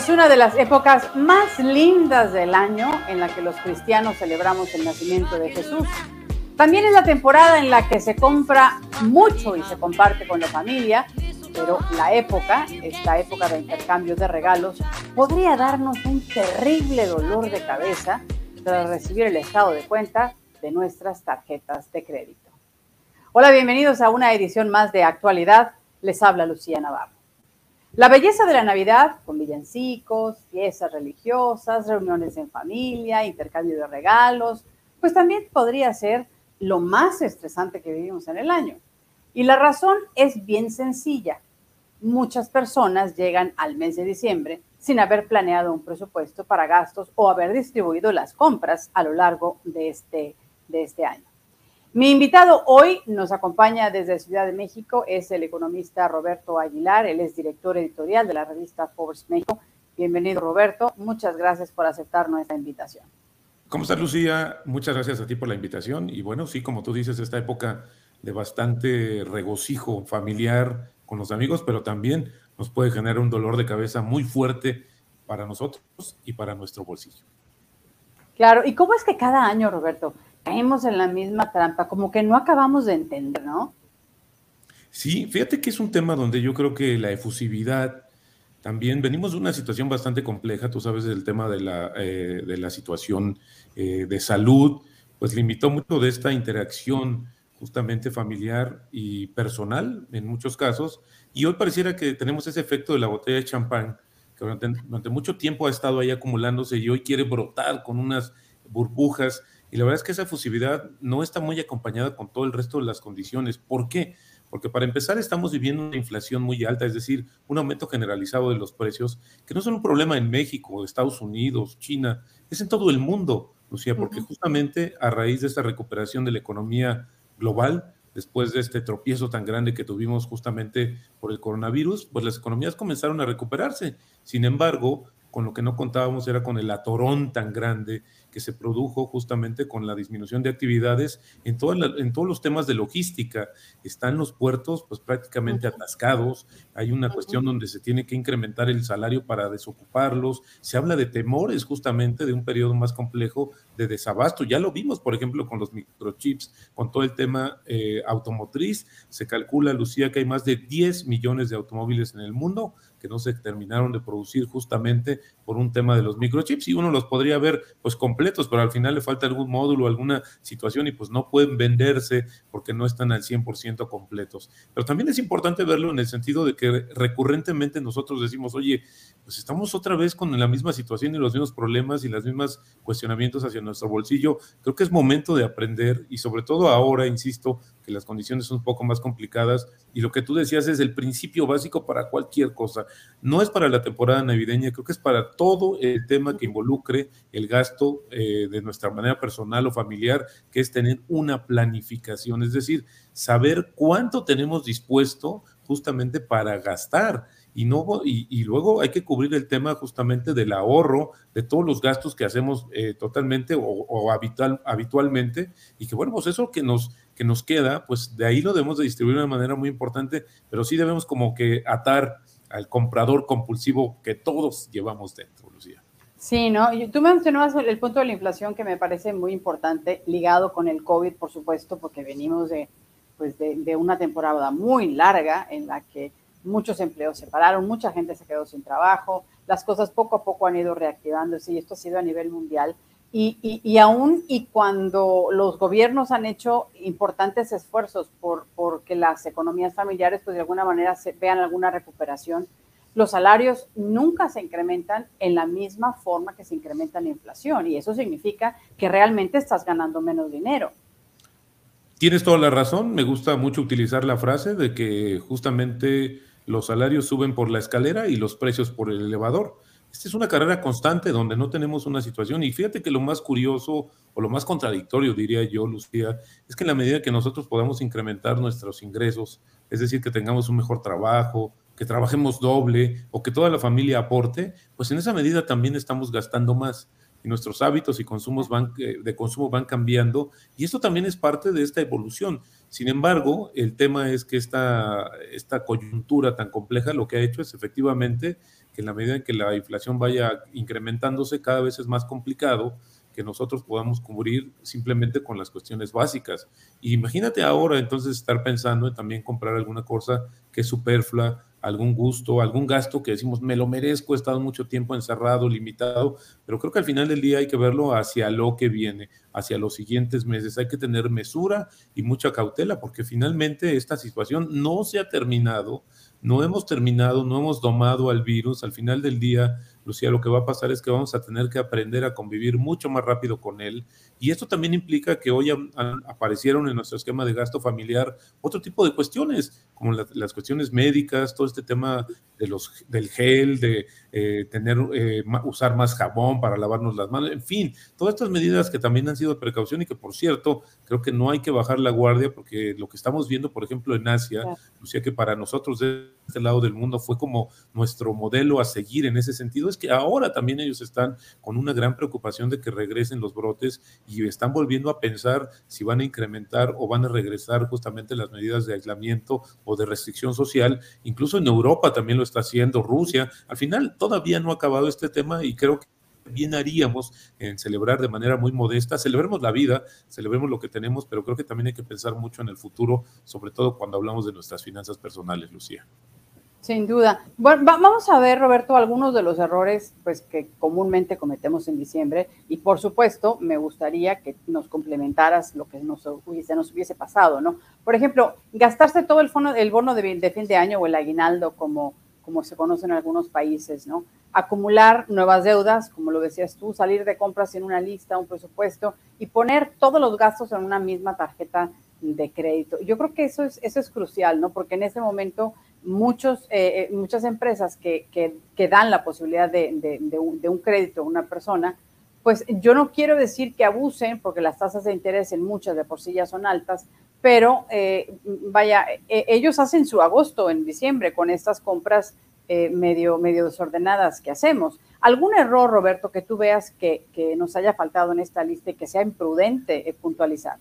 Es una de las épocas más lindas del año en la que los cristianos celebramos el nacimiento de Jesús. También es la temporada en la que se compra mucho y se comparte con la familia, pero la época, esta época de intercambio de regalos, podría darnos un terrible dolor de cabeza tras recibir el estado de cuenta de nuestras tarjetas de crédito. Hola, bienvenidos a una edición más de Actualidad. Les habla Lucía Navarro. La belleza de la Navidad, con villancicos, fiestas religiosas, reuniones en familia, intercambio de regalos, pues también podría ser lo más estresante que vivimos en el año. Y la razón es bien sencilla. Muchas personas llegan al mes de diciembre sin haber planeado un presupuesto para gastos o haber distribuido las compras a lo largo de este, de este año. Mi invitado hoy nos acompaña desde Ciudad de México, es el economista Roberto Aguilar, él es director editorial de la revista Forbes México. Bienvenido Roberto, muchas gracias por aceptar nuestra invitación. ¿Cómo estás Lucía? Muchas gracias a ti por la invitación y bueno, sí, como tú dices, esta época de bastante regocijo familiar con los amigos, pero también nos puede generar un dolor de cabeza muy fuerte para nosotros y para nuestro bolsillo. Claro, ¿y cómo es que cada año, Roberto, caemos en la misma trampa, como que no acabamos de entender, ¿no? Sí, fíjate que es un tema donde yo creo que la efusividad, también venimos de una situación bastante compleja, tú sabes del tema de la, eh, de la situación eh, de salud, pues limitó mucho de esta interacción justamente familiar y personal en muchos casos, y hoy pareciera que tenemos ese efecto de la botella de champán, que durante mucho tiempo ha estado ahí acumulándose y hoy quiere brotar con unas burbujas y la verdad es que esa fusividad no está muy acompañada con todo el resto de las condiciones. ¿Por qué? Porque para empezar estamos viviendo una inflación muy alta, es decir, un aumento generalizado de los precios, que no es un problema en México, Estados Unidos, China, es en todo el mundo, Lucía, porque justamente a raíz de esta recuperación de la economía global, después de este tropiezo tan grande que tuvimos justamente por el coronavirus, pues las economías comenzaron a recuperarse. Sin embargo, con lo que no contábamos era con el atorón tan grande que se produjo justamente con la disminución de actividades en, en todos los temas de logística. Están los puertos pues prácticamente atascados, hay una cuestión donde se tiene que incrementar el salario para desocuparlos, se habla de temores justamente de un periodo más complejo de desabasto. Ya lo vimos, por ejemplo, con los microchips, con todo el tema eh, automotriz. Se calcula, Lucía, que hay más de 10 millones de automóviles en el mundo que no se terminaron de producir justamente por un tema de los microchips y uno los podría ver pues completos, pero al final le falta algún módulo, alguna situación y pues no pueden venderse porque no están al 100% completos. Pero también es importante verlo en el sentido de que recurrentemente nosotros decimos, oye, pues estamos otra vez con la misma situación y los mismos problemas y los mismos cuestionamientos hacia nuestro bolsillo. Creo que es momento de aprender y sobre todo ahora, insisto, las condiciones son un poco más complicadas. Y lo que tú decías es el principio básico para cualquier cosa. No es para la temporada navideña, creo que es para todo el tema que involucre el gasto eh, de nuestra manera personal o familiar, que es tener una planificación, es decir, saber cuánto tenemos dispuesto justamente para gastar. Y, no, y, luego hay que cubrir el tema justamente del ahorro, de todos los gastos que hacemos eh, totalmente o, habitual, habitualmente, y que bueno, pues eso que nos, que nos queda, pues de ahí lo debemos de distribuir de manera muy importante, pero sí debemos como que atar al comprador compulsivo que todos llevamos dentro, Lucía. Sí, ¿no? Tú mencionabas el punto de la inflación que me parece muy importante, ligado con el COVID, por supuesto, porque venimos de, pues de, de una temporada muy larga en la que muchos empleos se pararon, mucha gente se quedó sin trabajo, las cosas poco a poco han ido reactivándose y esto ha sido a nivel mundial. Y, y, y aún y cuando los gobiernos han hecho importantes esfuerzos por, por que las economías familiares pues de alguna manera se, vean alguna recuperación, los salarios nunca se incrementan en la misma forma que se incrementa la inflación y eso significa que realmente estás ganando menos dinero. Tienes toda la razón, me gusta mucho utilizar la frase de que justamente los salarios suben por la escalera y los precios por el elevador. Esta es una carrera constante donde no tenemos una situación. Y fíjate que lo más curioso o lo más contradictorio, diría yo, Lucía, es que en la medida que nosotros podamos incrementar nuestros ingresos, es decir, que tengamos un mejor trabajo, que trabajemos doble o que toda la familia aporte, pues en esa medida también estamos gastando más y nuestros hábitos y consumos van, eh, de consumo van cambiando y esto también es parte de esta evolución. Sin embargo, el tema es que esta, esta coyuntura tan compleja lo que ha hecho es efectivamente que en la medida en que la inflación vaya incrementándose, cada vez es más complicado que nosotros podamos cubrir simplemente con las cuestiones básicas. Y imagínate ahora entonces estar pensando en también comprar alguna cosa que es superflua, algún gusto, algún gasto que decimos, me lo merezco, he estado mucho tiempo encerrado, limitado, pero creo que al final del día hay que verlo hacia lo que viene, hacia los siguientes meses. Hay que tener mesura y mucha cautela, porque finalmente esta situación no se ha terminado, no hemos terminado, no hemos domado al virus. Al final del día, Lucía, lo que va a pasar es que vamos a tener que aprender a convivir mucho más rápido con él. Y esto también implica que hoy aparecieron en nuestro esquema de gasto familiar otro tipo de cuestiones, como las cuestiones médicas, todo este tema de los, del gel, de eh, tener, eh, usar más jabón para lavarnos las manos, en fin, todas estas medidas que también han sido de precaución y que, por cierto, creo que no hay que bajar la guardia porque lo que estamos viendo, por ejemplo, en Asia, Lucía, que para nosotros de este lado del mundo fue como nuestro modelo a seguir en ese sentido, es que ahora también ellos están con una gran preocupación de que regresen los brotes y están volviendo a pensar si van a incrementar o van a regresar justamente las medidas de aislamiento o de restricción social. Incluso en Europa también lo está haciendo, Rusia. Al final todavía no ha acabado este tema y creo que bien haríamos en celebrar de manera muy modesta. Celebremos la vida, celebremos lo que tenemos, pero creo que también hay que pensar mucho en el futuro, sobre todo cuando hablamos de nuestras finanzas personales, Lucía. Sin duda. Bueno, vamos a ver, Roberto, algunos de los errores pues, que comúnmente cometemos en diciembre y por supuesto me gustaría que nos complementaras lo que nos hubiese, pasado, ¿no? Por ejemplo, gastarse todo el, fondo, el bono de, de, fin de año o el aguinaldo como, como se conoce en algunos países, ¿no? Acumular nuevas deudas, como lo decías tú, salir de compras en una lista, un presupuesto y poner todos los gastos en una misma tarjeta de crédito. Yo creo que eso es, eso es crucial, ¿no? Porque en ese momento muchos, eh, eh, muchas empresas que, que, dan la posibilidad de, de, un, crédito a una persona, pues yo no quiero decir que abusen, porque las tasas de interés en muchas de por sí ya son altas, pero eh, vaya, ellos hacen su agosto en diciembre con estas compras medio, medio desordenadas que hacemos. ¿Algún error, Roberto, que tú veas que, que nos haya faltado en esta lista y que sea imprudente puntualizar?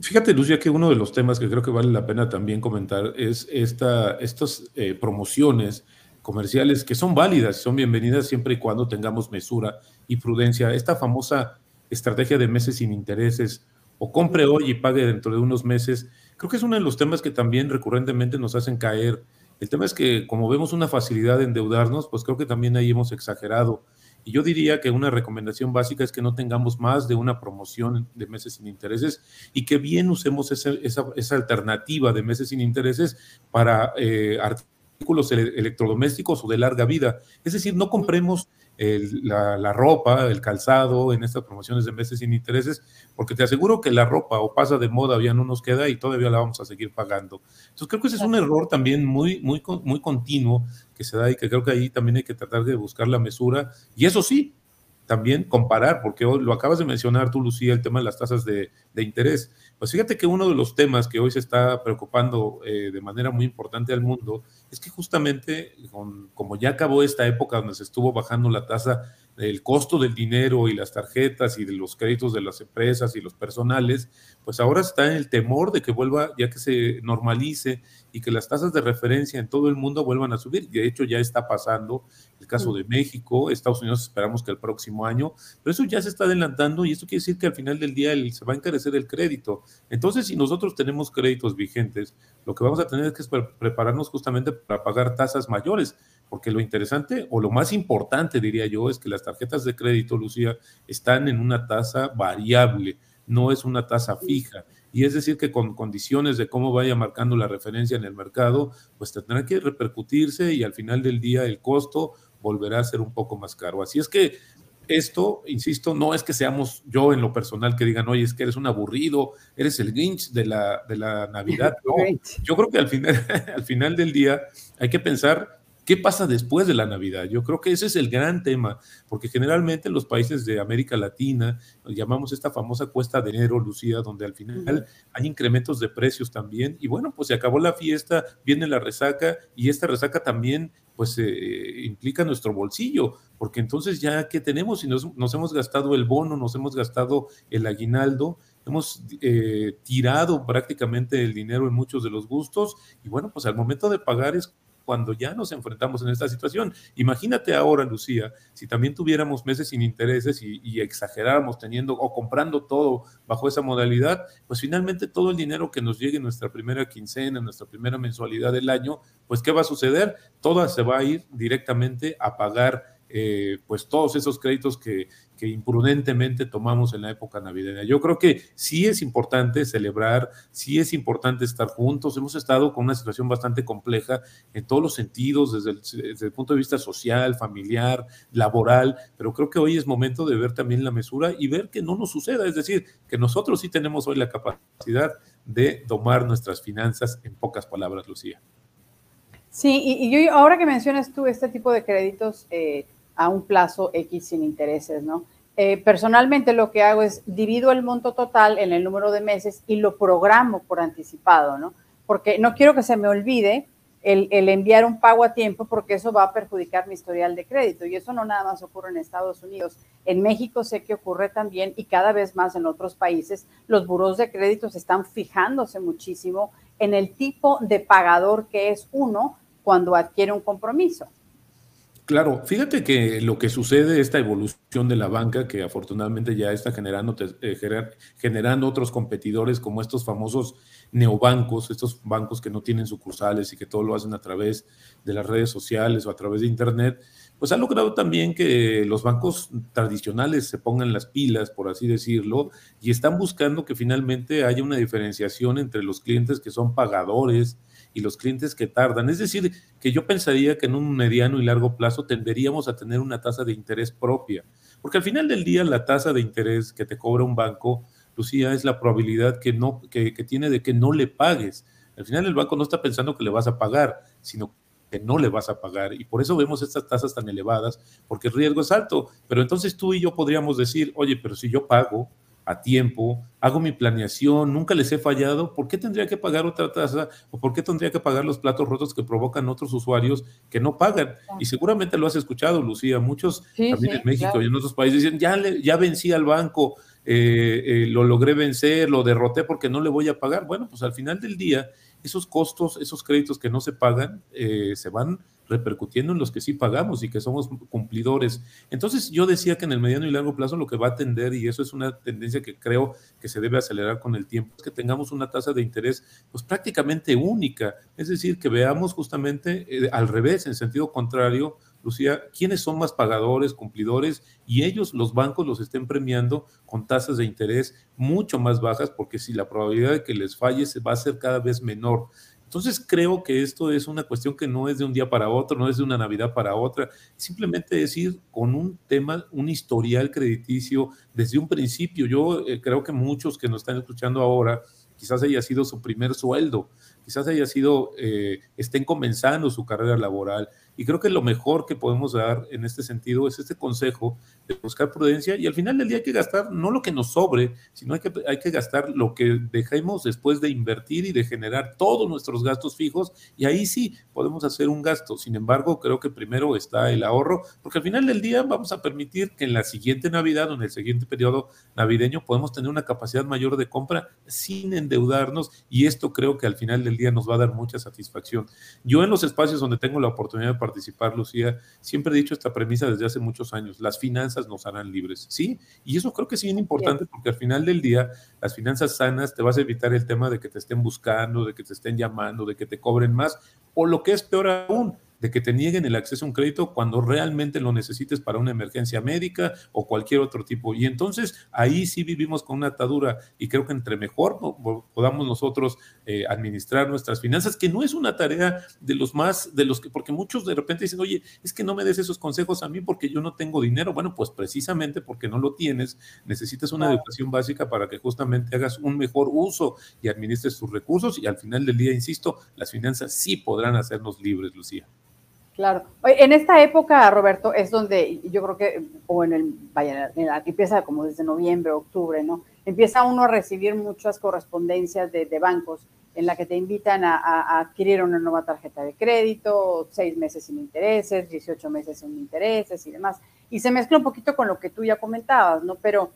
Fíjate, Lucia, que uno de los temas que creo que vale la pena también comentar es esta, estas eh, promociones comerciales que son válidas, son bienvenidas siempre y cuando tengamos mesura y prudencia. Esta famosa estrategia de meses sin intereses o compre hoy y pague dentro de unos meses, creo que es uno de los temas que también recurrentemente nos hacen caer. El tema es que como vemos una facilidad de endeudarnos, pues creo que también ahí hemos exagerado y yo diría que una recomendación básica es que no tengamos más de una promoción de meses sin intereses y que bien usemos esa, esa, alternativa de meses sin intereses para eh, artículos electrodomésticos o de larga vida. Es decir, no compremos la, ropa, el calzado en estas promociones de meses sin intereses, porque te aseguro que la ropa o pasa de moda ya no nos queda y todavía la vamos a seguir pagando. Entonces creo que ese es un error también muy, muy, muy continuo que se da y que creo que ahí también hay que tratar de buscar la mesura. Y eso sí, también comparar, porque lo acabas de mencionar tú, Lucía, el tema de las tasas de, interés. Pues fíjate que uno de los temas que hoy se está preocupando eh, de manera muy importante al mundo es que justamente, como ya acabó esta época donde se estuvo bajando la tasa el costo del dinero y las tarjetas y de los créditos de las empresas y los personales, pues ahora está en el temor de que vuelva, ya que se normalice y que las tasas de referencia en todo el mundo vuelvan a subir. De hecho, ya está pasando el caso mm. de México, Estados Unidos esperamos que el próximo año, pero eso ya se está adelantando y esto quiere decir que al final del día se va a encarecer el crédito. Entonces, si nosotros tenemos créditos vigentes, lo que vamos a tener es que prepararnos justamente para pagar tasas mayores porque lo interesante o lo más importante, diría yo, es que las tarjetas de crédito, Lucía, están en una tasa variable, no es una tasa fija. Y es decir, que con condiciones de cómo vaya marcando la referencia en el mercado, pues tendrá que repercutirse y al final del día el costo volverá a ser un poco más caro. Así es que esto, insisto, no es que seamos yo en lo personal que digan, oye, es que eres un aburrido, eres el Grinch de la, de la Navidad. No, yo creo que al final, al final del día hay que pensar ¿Qué pasa después de la Navidad? Yo creo que ese es el gran tema, porque generalmente en los países de América Latina llamamos esta famosa cuesta de enero, Lucía, donde al final hay incrementos de precios también. Y bueno, pues se acabó la fiesta, viene la resaca y esta resaca también pues eh, implica nuestro bolsillo, porque entonces ya que tenemos, si nos, nos hemos gastado el bono, nos hemos gastado el aguinaldo, hemos eh, tirado prácticamente el dinero en muchos de los gustos y bueno, pues al momento de pagar es cuando ya nos enfrentamos en esta situación. Imagínate ahora, Lucía, si también tuviéramos meses sin intereses y, exageráramos teniendo o comprando todo bajo esa modalidad, pues finalmente todo el dinero que nos llegue en nuestra primera quincena, en nuestra primera mensualidad del año, pues ¿qué va a suceder? Toda se va a ir directamente a pagar eh, pues todos esos créditos que, que, imprudentemente tomamos en la época navideña. Yo creo que sí es importante celebrar, sí es importante estar juntos. Hemos estado con una situación bastante compleja en todos los sentidos, desde el, punto de vista social, familiar, laboral, pero creo que hoy es momento de ver también la mesura y ver que no nos suceda, es decir, que nosotros sí tenemos hoy la capacidad de domar nuestras finanzas, en pocas palabras, Lucía. Sí, y, ahora que mencionas tú este tipo de créditos, eh, a un plazo X sin intereses, ¿no? Eh, personalmente lo que hago es divido el monto total en el número de meses y lo programo por anticipado, ¿no? Porque no quiero que se me olvide el, el, enviar un pago a tiempo porque eso va a perjudicar mi historial de crédito y eso no nada más ocurre en Estados Unidos. En México sé que ocurre también y cada vez más en otros países los buros de créditos están fijándose muchísimo en el tipo de pagador que es uno cuando adquiere un compromiso. Claro, fíjate que lo que sucede, esta evolución de la banca, que afortunadamente ya está generando, eh, generando otros competidores como estos famosos neobancos, estos bancos que no tienen sucursales y que todo lo hacen a través de las redes sociales o a través de Internet, pues ha logrado también que los bancos tradicionales se pongan las pilas, por así decirlo, y están buscando que finalmente haya una diferenciación entre los clientes que son pagadores, y los clientes que tardan. Es decir, que yo pensaría que en un mediano y largo plazo tenderíamos a tener una tasa de interés propia, porque al final del día la tasa de interés que te cobra un banco, Lucía, es la probabilidad que, no, que, tiene de que no le pagues. Al final el banco no está pensando que le vas a pagar, sino que no le vas a pagar. Y por eso vemos estas tasas tan elevadas, porque el riesgo es alto. Pero entonces tú y yo podríamos decir, oye, pero si yo pago, a tiempo, hago mi planeación, nunca les he fallado, ¿por qué tendría que pagar otra tasa o por qué tendría que pagar los platos rotos que provocan otros usuarios que no pagan? Y seguramente lo has escuchado, Lucía, muchos también en México y en otros países dicen, ya, le, ya vencí al banco, eh, eh, lo logré vencer, lo derroté porque no le voy a pagar. Bueno, pues al final del día, esos costos, esos créditos que no se pagan, eh, se van repercutiendo en los que sí pagamos y que somos cumplidores. Entonces yo decía que en el mediano y largo plazo lo que va a tender, y eso es una tendencia que creo que se debe acelerar con el tiempo, es que tengamos una tasa de interés pues prácticamente única, es decir, que veamos justamente eh, al revés, en sentido contrario, Lucía, quiénes son más pagadores, cumplidores, y ellos, los bancos, los estén premiando con tasas de interés mucho más bajas, porque si la probabilidad de que les falle va a ser cada vez menor. Entonces creo que esto es una cuestión que no es de un día para otro, no es de una Navidad para otra, simplemente es ir con un tema, un historial crediticio desde un principio. Yo eh, creo que muchos que nos están escuchando ahora, quizás haya sido su primer sueldo, quizás haya sido, eh, estén comenzando su carrera laboral. Y creo que lo mejor que podemos dar en este sentido es este consejo de buscar prudencia y al final del día hay que gastar no lo que nos sobre, sino hay que, hay que gastar lo que dejemos después de invertir y de generar todos nuestros gastos fijos y ahí sí podemos hacer un gasto. Sin embargo, creo que primero está el ahorro, porque al final del día vamos a permitir que en la siguiente Navidad o en el siguiente periodo navideño podemos tener una capacidad mayor de compra sin endeudarnos y esto creo que al final del día nos va a dar mucha satisfacción. Yo en los espacios donde tengo la oportunidad de participar, Lucía, siempre he dicho esta premisa desde hace muchos años, las finanzas nos harán libres, ¿sí? Y eso creo que es bien importante porque al final del día, las finanzas sanas te vas a evitar el tema de que te estén buscando, de que te estén llamando, de que te cobren más, o lo que es peor aún, de que te nieguen el acceso a un crédito cuando realmente lo necesites para una emergencia médica o cualquier otro tipo. Y entonces ahí sí vivimos con una atadura y creo que entre mejor podamos nosotros eh, administrar nuestras finanzas, que no es una tarea de los más, de los que, porque muchos de repente dicen, oye, es que no me des esos consejos a mí porque yo no tengo dinero. Bueno, pues precisamente porque no lo tienes, necesitas una educación básica para que justamente hagas un mejor uso y administres tus recursos y al final del día, insisto, las finanzas sí podrán hacernos libres, Lucía. Claro. En esta época, Roberto, es donde yo creo que, o en el, vaya, empieza como desde noviembre, octubre, ¿no? Empieza uno a recibir muchas correspondencias de, bancos en la que te invitan a, adquirir una nueva tarjeta de crédito, seis meses sin intereses, 18 meses sin intereses y demás. Y se mezcla un poquito con lo que tú ya comentabas, ¿no? Pero,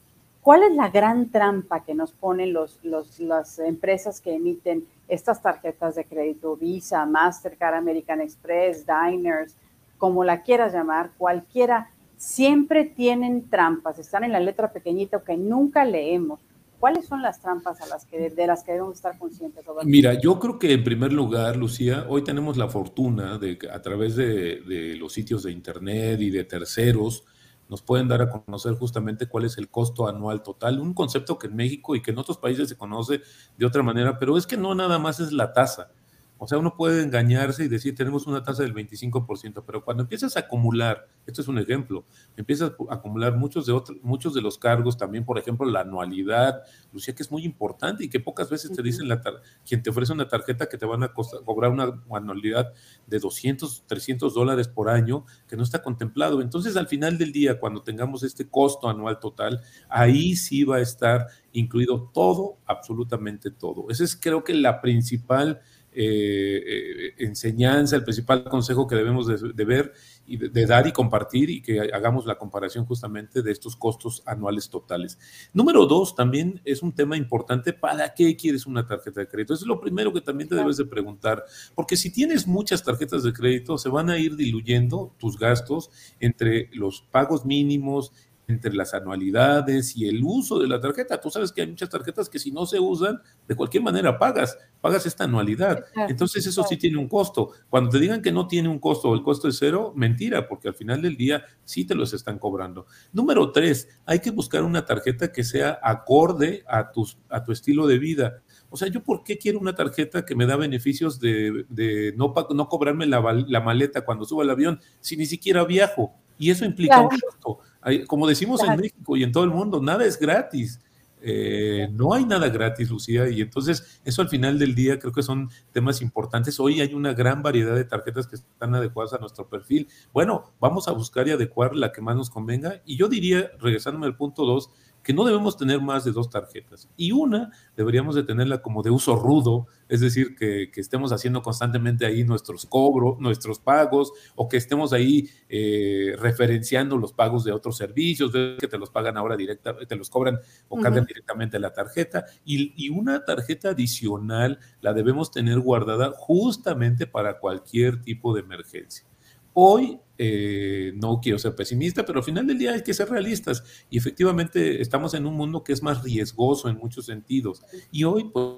¿Cuál es la gran trampa que nos ponen los, las empresas que emiten estas tarjetas de crédito, Visa, Mastercard, American Express, Diners, como la quieras llamar, cualquiera, siempre tienen trampas, están en la letra pequeñita que nunca leemos. ¿Cuáles son las trampas a las que, de las que debemos estar conscientes? Mira, yo creo que en primer lugar, Lucía, hoy tenemos la fortuna de que a través de, de los sitios de Internet y de terceros, nos pueden dar a conocer justamente cuál es el costo anual total, un concepto que en México y que en otros países se conoce de otra manera, pero es que no nada más es la tasa, o sea, uno puede engañarse y decir, tenemos una tasa del 25%, pero cuando empiezas a acumular, esto es un ejemplo, empiezas a acumular muchos de, otros, muchos de los cargos, también, por ejemplo, la anualidad, Lucía, que es muy importante y que pocas veces te dicen, la quien te ofrece una tarjeta que te van a cobrar una anualidad de 200, 300 dólares por año, que no está contemplado. Entonces, al final del día, cuando tengamos este costo anual total, ahí sí va a estar incluido todo, absolutamente todo. Esa es creo que la principal eh, eh, enseñanza, el principal consejo que debemos de, ver y de, dar y compartir y que hagamos la comparación justamente de estos costos anuales totales. Número dos, también es un tema importante, ¿para qué quieres una tarjeta de crédito? Eso es lo primero que también te debes de preguntar, porque si tienes muchas tarjetas de crédito, se van a ir diluyendo tus gastos entre los pagos mínimos, entre las anualidades y el uso de la tarjeta. Tú sabes que hay muchas tarjetas que si no se usan, de cualquier manera pagas, pagas esta anualidad. Entonces eso sí tiene un costo. Cuando te digan que no tiene un costo o el costo es cero, mentira, porque al final del día sí te los están cobrando. Número tres, hay que buscar una tarjeta que sea acorde a, tus, a tu estilo de vida. O sea, ¿yo por qué quiero una tarjeta que me da beneficios de, no, no cobrarme la, la maleta cuando subo al avión si ni siquiera viajo? Y eso implica un costo. Como decimos en México y en todo el mundo, nada es gratis. Eh, no hay nada gratis, Lucía, y entonces eso al final del día creo que son temas importantes. Hoy hay una gran variedad de tarjetas que están adecuadas a nuestro perfil. Bueno, vamos a buscar y adecuar la que más nos convenga. Y yo diría, regresándome al punto dos, que no debemos tener más de dos tarjetas. Y una deberíamos de tenerla como de uso rudo, es decir, que, estemos haciendo constantemente ahí nuestros cobros, nuestros pagos, o que estemos ahí eh, referenciando los pagos de otros servicios, que te los pagan ahora directamente, te los cobran o cargan directamente la tarjeta. Y, y una tarjeta adicional la debemos tener guardada justamente para cualquier tipo de emergencia. Hoy eh, no quiero ser pesimista, pero al final del día hay que ser realistas. Y efectivamente estamos en un mundo que es más riesgoso en muchos sentidos. Y hoy, pues,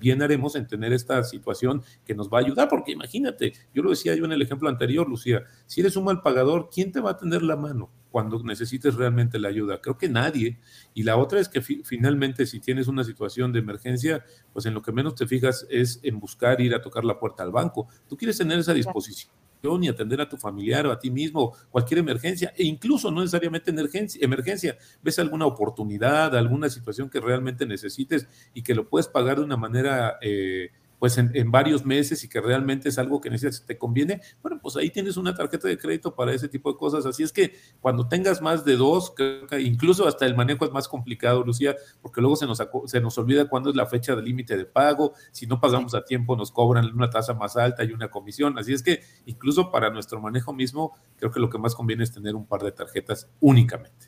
bien haremos en tener esta situación que nos va a ayudar, porque imagínate, yo lo decía yo en el ejemplo anterior, Lucía, si eres un mal pagador, ¿quién te va a tender la mano cuando necesites realmente la ayuda? Creo que nadie. Y la otra es que finalmente si tienes una situación de emergencia, pues en lo que menos te fijas es en buscar ir a tocar la puerta al banco. Tú quieres tener esa disposición y atender a tu familiar o a ti mismo, cualquier emergencia, e incluso no necesariamente emergencia, emergencia, ves alguna oportunidad, alguna situación que realmente necesites y que lo puedes pagar de una manera eh, pues en, varios meses y que realmente es algo que necesitas, te conviene, bueno, pues ahí tienes una tarjeta de crédito para ese tipo de cosas. Así es que cuando tengas más de dos, incluso hasta el manejo es más complicado, Lucía, porque luego se nos, se nos olvida cuándo es la fecha de límite de pago, si no pagamos a tiempo nos cobran una tasa más alta y una comisión. Así es que incluso para nuestro manejo mismo, creo que lo que más conviene es tener un par de tarjetas únicamente.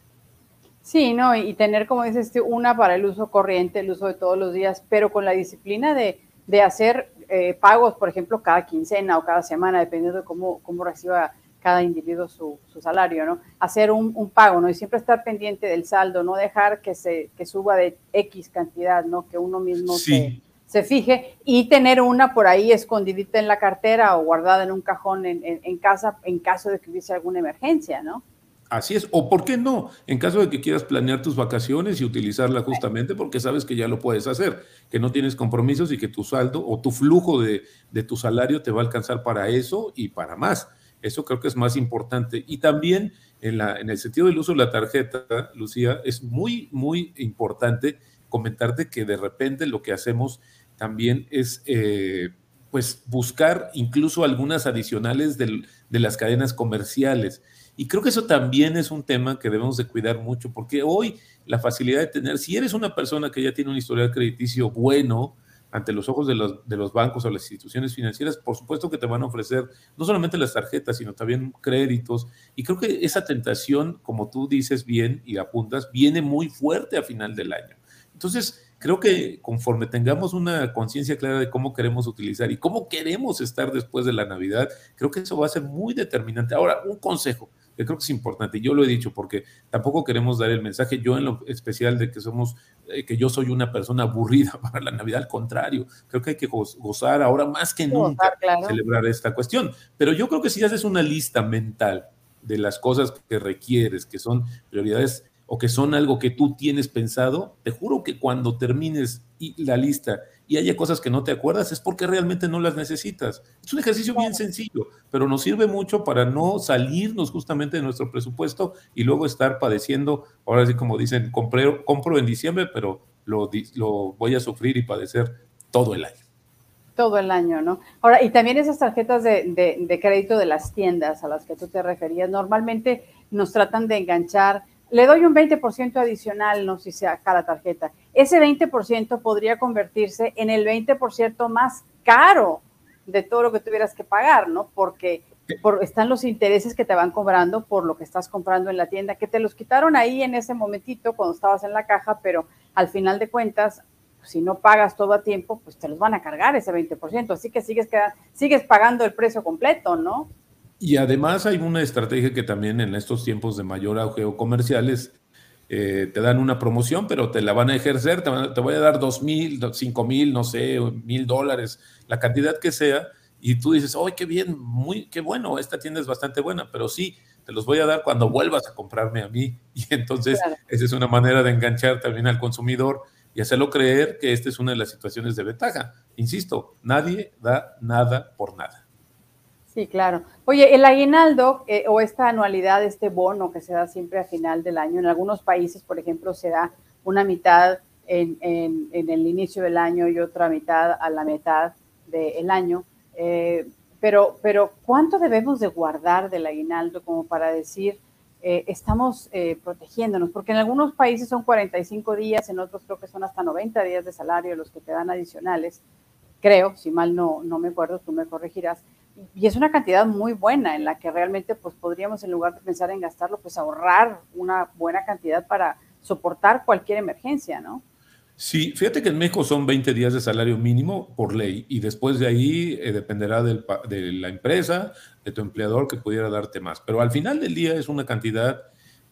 Sí, no, y tener, como dices, una para el uso corriente, el uso de todos los días, pero con la disciplina de de hacer eh, pagos, por ejemplo, cada quincena o cada semana, dependiendo de cómo, cómo reciba cada individuo su, salario, ¿no? Hacer un, pago, ¿no? Y siempre estar pendiente del saldo, no dejar que se que suba de X cantidad, ¿no? Que uno mismo se, se, fije y tener una por ahí escondidita en la cartera o guardada en un cajón en, en casa en caso de que hubiese alguna emergencia, ¿no? Así es, o por qué no, en caso de que quieras planear tus vacaciones y utilizarla justamente porque sabes que ya lo puedes hacer, que no tienes compromisos y que tu saldo o tu flujo de, tu salario te va a alcanzar para eso y para más. Eso creo que es más importante. Y también en, la, en el sentido del uso de la tarjeta, Lucía, es muy, muy importante comentarte que de repente lo que hacemos también es... Eh, pues buscar incluso algunas adicionales de las cadenas comerciales. Y creo que eso también es un tema que debemos de cuidar mucho, porque hoy la facilidad de tener, si eres una persona que ya tiene un historial crediticio bueno, ante los ojos de los, de los bancos o las instituciones financieras, por supuesto que te van a ofrecer no solamente las tarjetas, sino también créditos. Y creo que esa tentación, como tú dices bien y apuntas, viene muy fuerte a final del año. Entonces, creo que conforme tengamos una conciencia clara de cómo queremos utilizar y cómo queremos estar después de la Navidad, creo que eso va a ser muy determinante. Ahora, un consejo yo creo que es importante. Yo lo he dicho porque tampoco queremos dar el mensaje, yo en lo especial de que somos, eh, que yo soy una persona aburrida para la Navidad, al contrario, creo que hay que gozar ahora más que nunca celebrar esta cuestión. Pero yo creo que si haces una lista mental de las cosas que requieres, que son prioridades o que son algo que tú tienes pensado, te juro que cuando termines la lista y haya cosas que no te acuerdas, es porque realmente no las necesitas. Es un ejercicio bien sencillo, pero nos sirve mucho para no salirnos justamente de nuestro presupuesto y luego estar padeciendo, ahora sí como dicen, compro en diciembre, pero lo, lo voy a sufrir y padecer todo el año. Todo el año, ¿no? Ahora, y también esas tarjetas de, de crédito de las tiendas a las que tú te referías, normalmente nos tratan de enganchar le doy un 20% adicional, no sé si sea cada tarjeta. Ese 20% podría convertirse en el 20% más caro de todo lo que tuvieras que pagar, ¿no? Porque están los intereses que te van cobrando por lo que estás comprando en la tienda, que te los quitaron ahí en ese momentito cuando estabas en la caja, pero al final de cuentas, si no pagas todo a tiempo, pues te los van a cargar ese 20%, así que sigues, sigues pagando el precio completo, ¿no? Y además hay una estrategia que también en estos tiempos de mayor auge comerciales eh, te dan una promoción, pero te la van a ejercer, te, voy a dar dos mil, cinco mil, no sé, mil dólares, la cantidad que sea, y tú dices, ¡ay, qué bien! Muy, qué bueno, esta tienda es bastante buena, pero sí, te los voy a dar cuando vuelvas a comprarme a mí. Y entonces, esa es una manera de enganchar también al consumidor y hacerlo creer que esta es una de las situaciones de ventaja. Insisto, nadie da nada por nada. Sí, claro. Oye, el aguinaldo eh, o esta anualidad, este bono que se da siempre a final del año, en algunos países, por ejemplo, se da una mitad en, el inicio del año y otra mitad a la mitad del año. Eh, pero, pero, ¿cuánto debemos de guardar del aguinaldo como para decir, eh, estamos protegiéndonos? Porque en algunos países son 45 días, en otros creo que son hasta 90 días de salario los que te dan adicionales. Creo, si mal no, no me acuerdo, tú me corregirás y es una cantidad muy buena en la que realmente pues podríamos en lugar de pensar en gastarlo pues ahorrar una buena cantidad para soportar cualquier emergencia, ¿no? Sí, fíjate que en México son 20 días de salario mínimo por ley y después de ahí eh, dependerá del, de la empresa, de tu empleador que pudiera darte más. Pero al final del día es una cantidad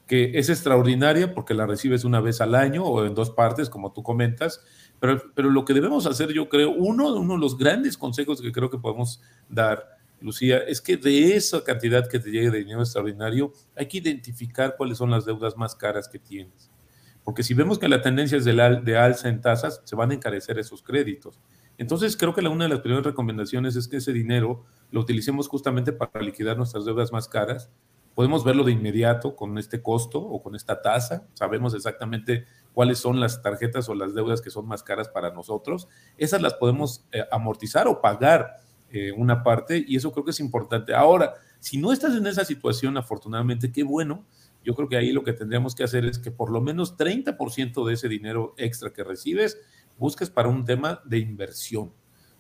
que es extraordinaria porque la recibes una vez al año o en dos partes, como tú comentas, pero, lo que debemos hacer, yo creo, uno, uno de los grandes consejos que creo que podemos dar Lucía, es que de esa cantidad que te llegue de dinero extraordinario, hay que identificar cuáles son las deudas más caras que tienes. Porque si vemos que la tendencia es de, de alza en tasas, se van a encarecer esos créditos. Entonces, creo que la, una de las primeras recomendaciones es que ese dinero lo utilicemos justamente para liquidar nuestras deudas más caras. Podemos verlo de inmediato con este costo o con esta tasa. Sabemos exactamente cuáles son las tarjetas o las deudas que son más caras para nosotros. Esas las podemos eh, amortizar o pagar eh, una parte y eso creo que es importante. Ahora, si no estás en esa situación, afortunadamente, qué bueno. Yo creo que ahí lo que tendríamos que hacer es que por lo menos 30% de ese dinero extra que recibes busques para un tema de inversión.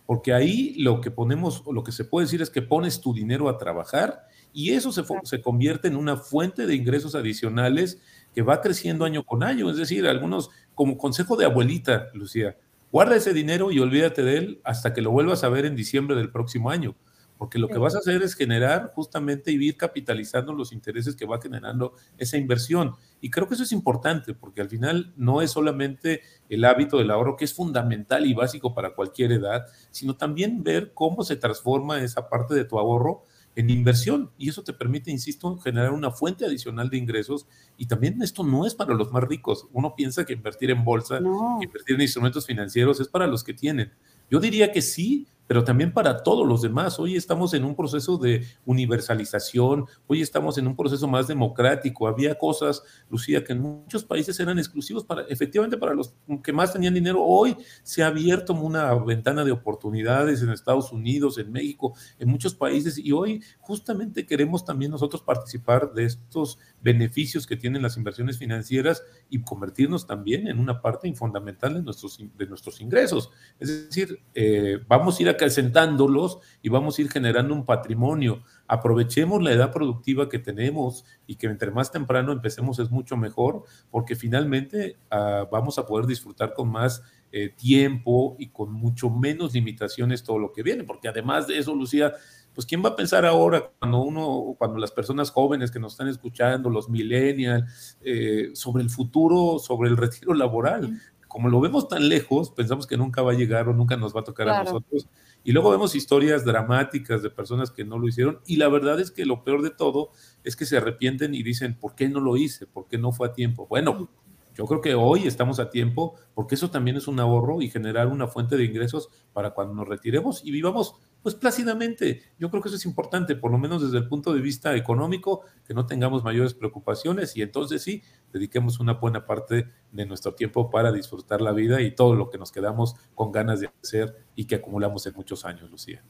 Porque ahí lo que ponemos, o lo que se puede decir es que pones tu dinero a trabajar y eso se, se convierte en una fuente de ingresos adicionales que va creciendo año con año. Es decir, algunos, como consejo de abuelita, Lucía, Guarda ese dinero y olvídate de él hasta que lo vuelvas a ver en diciembre del próximo año, porque lo que vas a hacer es generar justamente y ir capitalizando los intereses que va generando esa inversión. Y creo que eso es importante, porque al final no es solamente el hábito del ahorro, que es fundamental y básico para cualquier edad, sino también ver cómo se transforma esa parte de tu ahorro en inversión y eso te permite, insisto, generar una fuente adicional de ingresos y también esto no es para los más ricos. Uno piensa que invertir en bolsa, invertir en instrumentos financieros es para los que tienen. Yo diría que sí, pero también para todos los demás. Hoy estamos en un proceso de universalización, hoy estamos en un proceso más democrático. Había cosas, Lucía, que en muchos países eran exclusivos para, efectivamente, para los que más tenían dinero. Hoy se ha abierto una ventana de oportunidades en Estados Unidos, en México, en muchos países, y hoy justamente queremos también nosotros participar de estos beneficios que tienen las inversiones financieras y convertirnos también en una parte fundamental de nuestros, de nuestros ingresos. Es decir, eh, vamos a ir acrecentándolos y vamos a ir generando un patrimonio. Aprovechemos la edad productiva que tenemos y que entre más temprano empecemos es mucho mejor, porque finalmente ah, vamos a poder disfrutar con más eh, tiempo y con mucho menos limitaciones todo lo que viene, porque además de eso, Lucía, pues quién va a pensar ahora cuando uno, cuando las personas jóvenes que nos están escuchando, los millennials, eh, sobre el futuro, sobre el retiro laboral. Como lo vemos tan lejos, pensamos que nunca va a llegar o nunca nos va a tocar a nosotros. Y luego vemos historias dramáticas de personas que no lo hicieron. Y la verdad es que lo peor de todo es que se arrepienten y dicen, ¿por qué no lo hice? ¿Por qué no fue a tiempo? Bueno, yo creo que hoy estamos a tiempo porque eso también es un ahorro y generar una fuente de ingresos para cuando nos retiremos y vivamos pues plácidamente. Yo creo que eso es importante, por lo menos desde el punto de vista económico, que no tengamos mayores preocupaciones y entonces sí, dediquemos una buena parte de nuestro tiempo para disfrutar la vida y todo lo que nos quedamos con ganas de hacer y que acumulamos en muchos años, Lucía.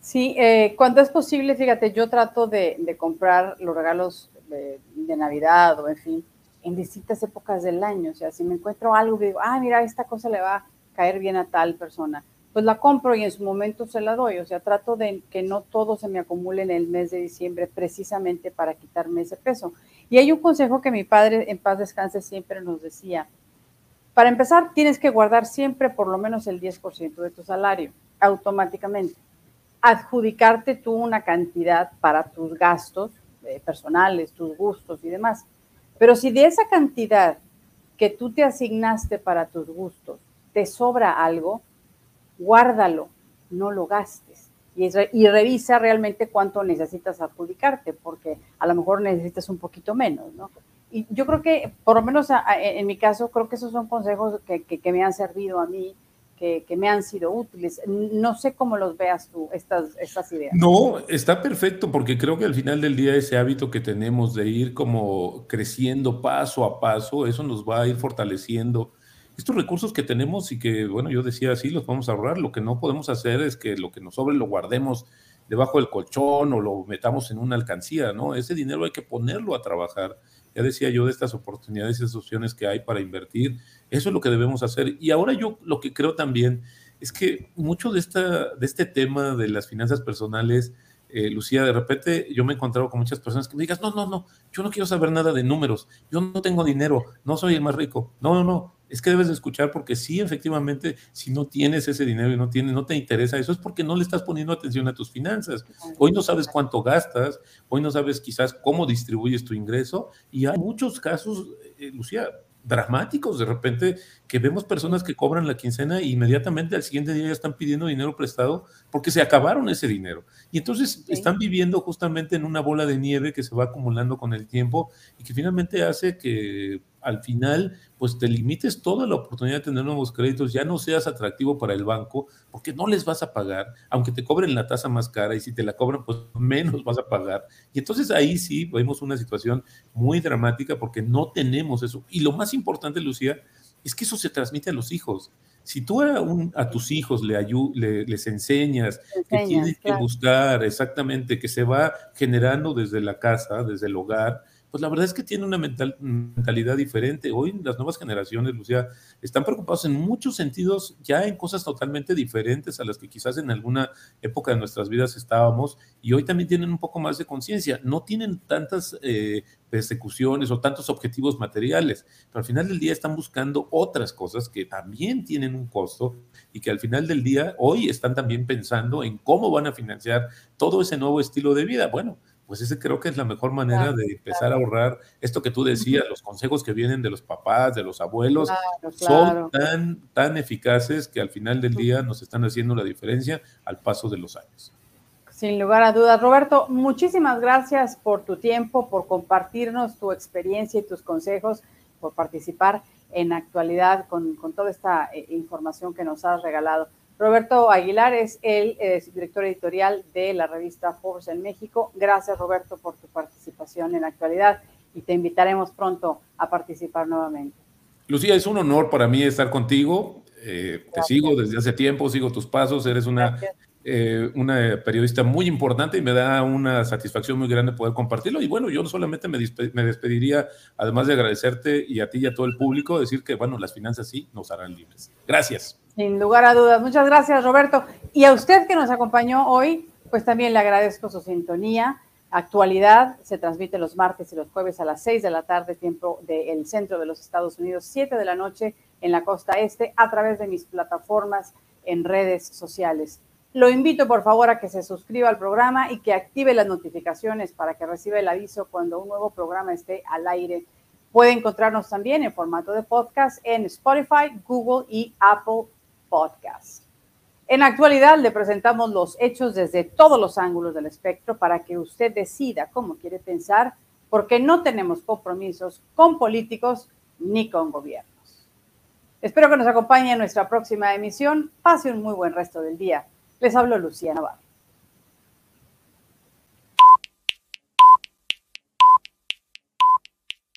Sí, eh, cuando es posible, fíjate, yo trato de, comprar los regalos de, de Navidad o en fin en distintas épocas del año. O sea, si me encuentro algo que digo, ah, mira, esta cosa le va a caer bien a tal persona, pues la compro y en su momento se la doy. O sea, trato de que no todo se me acumule en el mes de diciembre precisamente para quitarme ese peso. Y hay un consejo que mi padre en paz descanse siempre nos decía. Para empezar, tienes que guardar siempre por lo menos el 10% de tu salario, automáticamente. Adjudicarte tú una cantidad para tus gastos eh, personales, tus gustos y demás pero si de esa cantidad que tú te asignaste para tus gustos te sobra algo, guárdalo, no lo gastes. Y, revisa realmente cuánto necesitas adjudicarte, porque a lo mejor necesitas un poquito menos, ¿no? Y yo creo que, por lo menos en mi caso, creo que esos son consejos que me han servido a mí que, me han sido útiles. No sé cómo los veas tú, estas, estas ideas. No, está perfecto, porque creo que al final del día ese hábito que tenemos de ir como creciendo paso a paso, eso nos va a ir fortaleciendo. Estos recursos que tenemos y que, bueno, yo decía así, los vamos a ahorrar. Lo que no podemos hacer es que lo que nos sobre lo guardemos debajo del colchón o lo metamos en una alcancía, ¿no? Ese dinero hay que ponerlo a trabajar. Ya decía yo de estas oportunidades y esas opciones que hay para invertir eso es lo que debemos hacer. Y ahora yo lo que creo también es que mucho de, esta, de este tema de las finanzas personales, eh, Lucía, de repente yo me he encontrado con muchas personas que me digas, no, no, no, yo no quiero saber nada de números, yo no tengo dinero, no soy el más rico. No, no, no, es que debes de escuchar porque sí, efectivamente, si no tienes ese dinero y no, tienes, no te interesa eso, es porque no le estás poniendo atención a tus finanzas. Hoy no sabes cuánto gastas, hoy no sabes quizás cómo distribuyes tu ingreso y hay muchos casos, eh, Lucía, dramáticos de repente que vemos personas que cobran la quincena e inmediatamente al siguiente día ya están pidiendo dinero prestado porque se acabaron ese dinero. Y entonces están viviendo justamente en una bola de nieve que se va acumulando con el tiempo y que finalmente hace que al final, pues te limites toda la oportunidad de tener nuevos créditos, ya no seas atractivo para el banco, porque no les vas a pagar, aunque te cobren la tasa más cara y si te la cobran, pues menos vas a pagar. Y entonces ahí sí vemos una situación muy dramática porque no tenemos eso. Y lo más importante, Lucía, es que eso se transmite a los hijos. Si tú a, a tus hijos le les enseñas, que tienen que buscar exactamente, que se va generando desde la casa, desde el hogar, pues la verdad es que tiene una mentalidad diferente. Hoy las nuevas generaciones, Lucía, están preocupados en muchos sentidos, ya en cosas totalmente diferentes a las que quizás en alguna época de nuestras vidas estábamos, y hoy también tienen un poco más de conciencia. No tienen tantas eh, persecuciones o tantos objetivos materiales, pero al final del día están buscando otras cosas que también tienen un costo y que al final del día hoy están también pensando en cómo van a financiar todo ese nuevo estilo de vida. Bueno, pues ese creo que es la mejor manera de empezar a ahorrar. Esto que tú decías, los consejos que vienen de los papás, de los abuelos, son tan, tan eficaces que al final del día nos están haciendo la diferencia al paso de los años. Sin lugar a dudas. Roberto, muchísimas gracias por tu tiempo, por compartirnos tu experiencia y tus consejos, por participar en actualidad con, con toda esta eh, información que nos has regalado. Roberto Aguilar es el director editorial de la revista Forbes en México. Gracias, Roberto, por tu participación en la actualidad y te invitaremos pronto a participar nuevamente. Lucía, es un honor para mí estar contigo. Eh, te sigo desde hace tiempo, sigo tus pasos, eres una eh, una periodista muy importante y me da una satisfacción muy grande poder compartirlo. Y bueno, yo solamente me, despediría, además de agradecerte y a ti y a todo el público, decir que, bueno, las finanzas sí nos harán libres. Gracias. Sin lugar a dudas. Muchas gracias, Roberto. Y a usted que nos acompañó hoy, pues también le agradezco su sintonía. Actualidad se transmite los martes y los jueves a las 6 de la tarde, tiempo del centro de los Estados Unidos, 7 de la noche en la costa este, a través de mis plataformas en redes sociales. Lo invito por favor a que se suscriba al programa y que active las notificaciones para que reciba el aviso cuando un nuevo programa esté al aire. Puede encontrarnos también en formato de podcast en Spotify, Google y Apple Podcasts. En actualidad le presentamos los hechos desde todos los ángulos del espectro para que usted decida cómo quiere pensar, porque no tenemos compromisos con políticos ni con gobiernos. Espero que nos acompañe en nuestra próxima emisión. Pase un muy buen resto del día. Les hablo Lucía Navarro.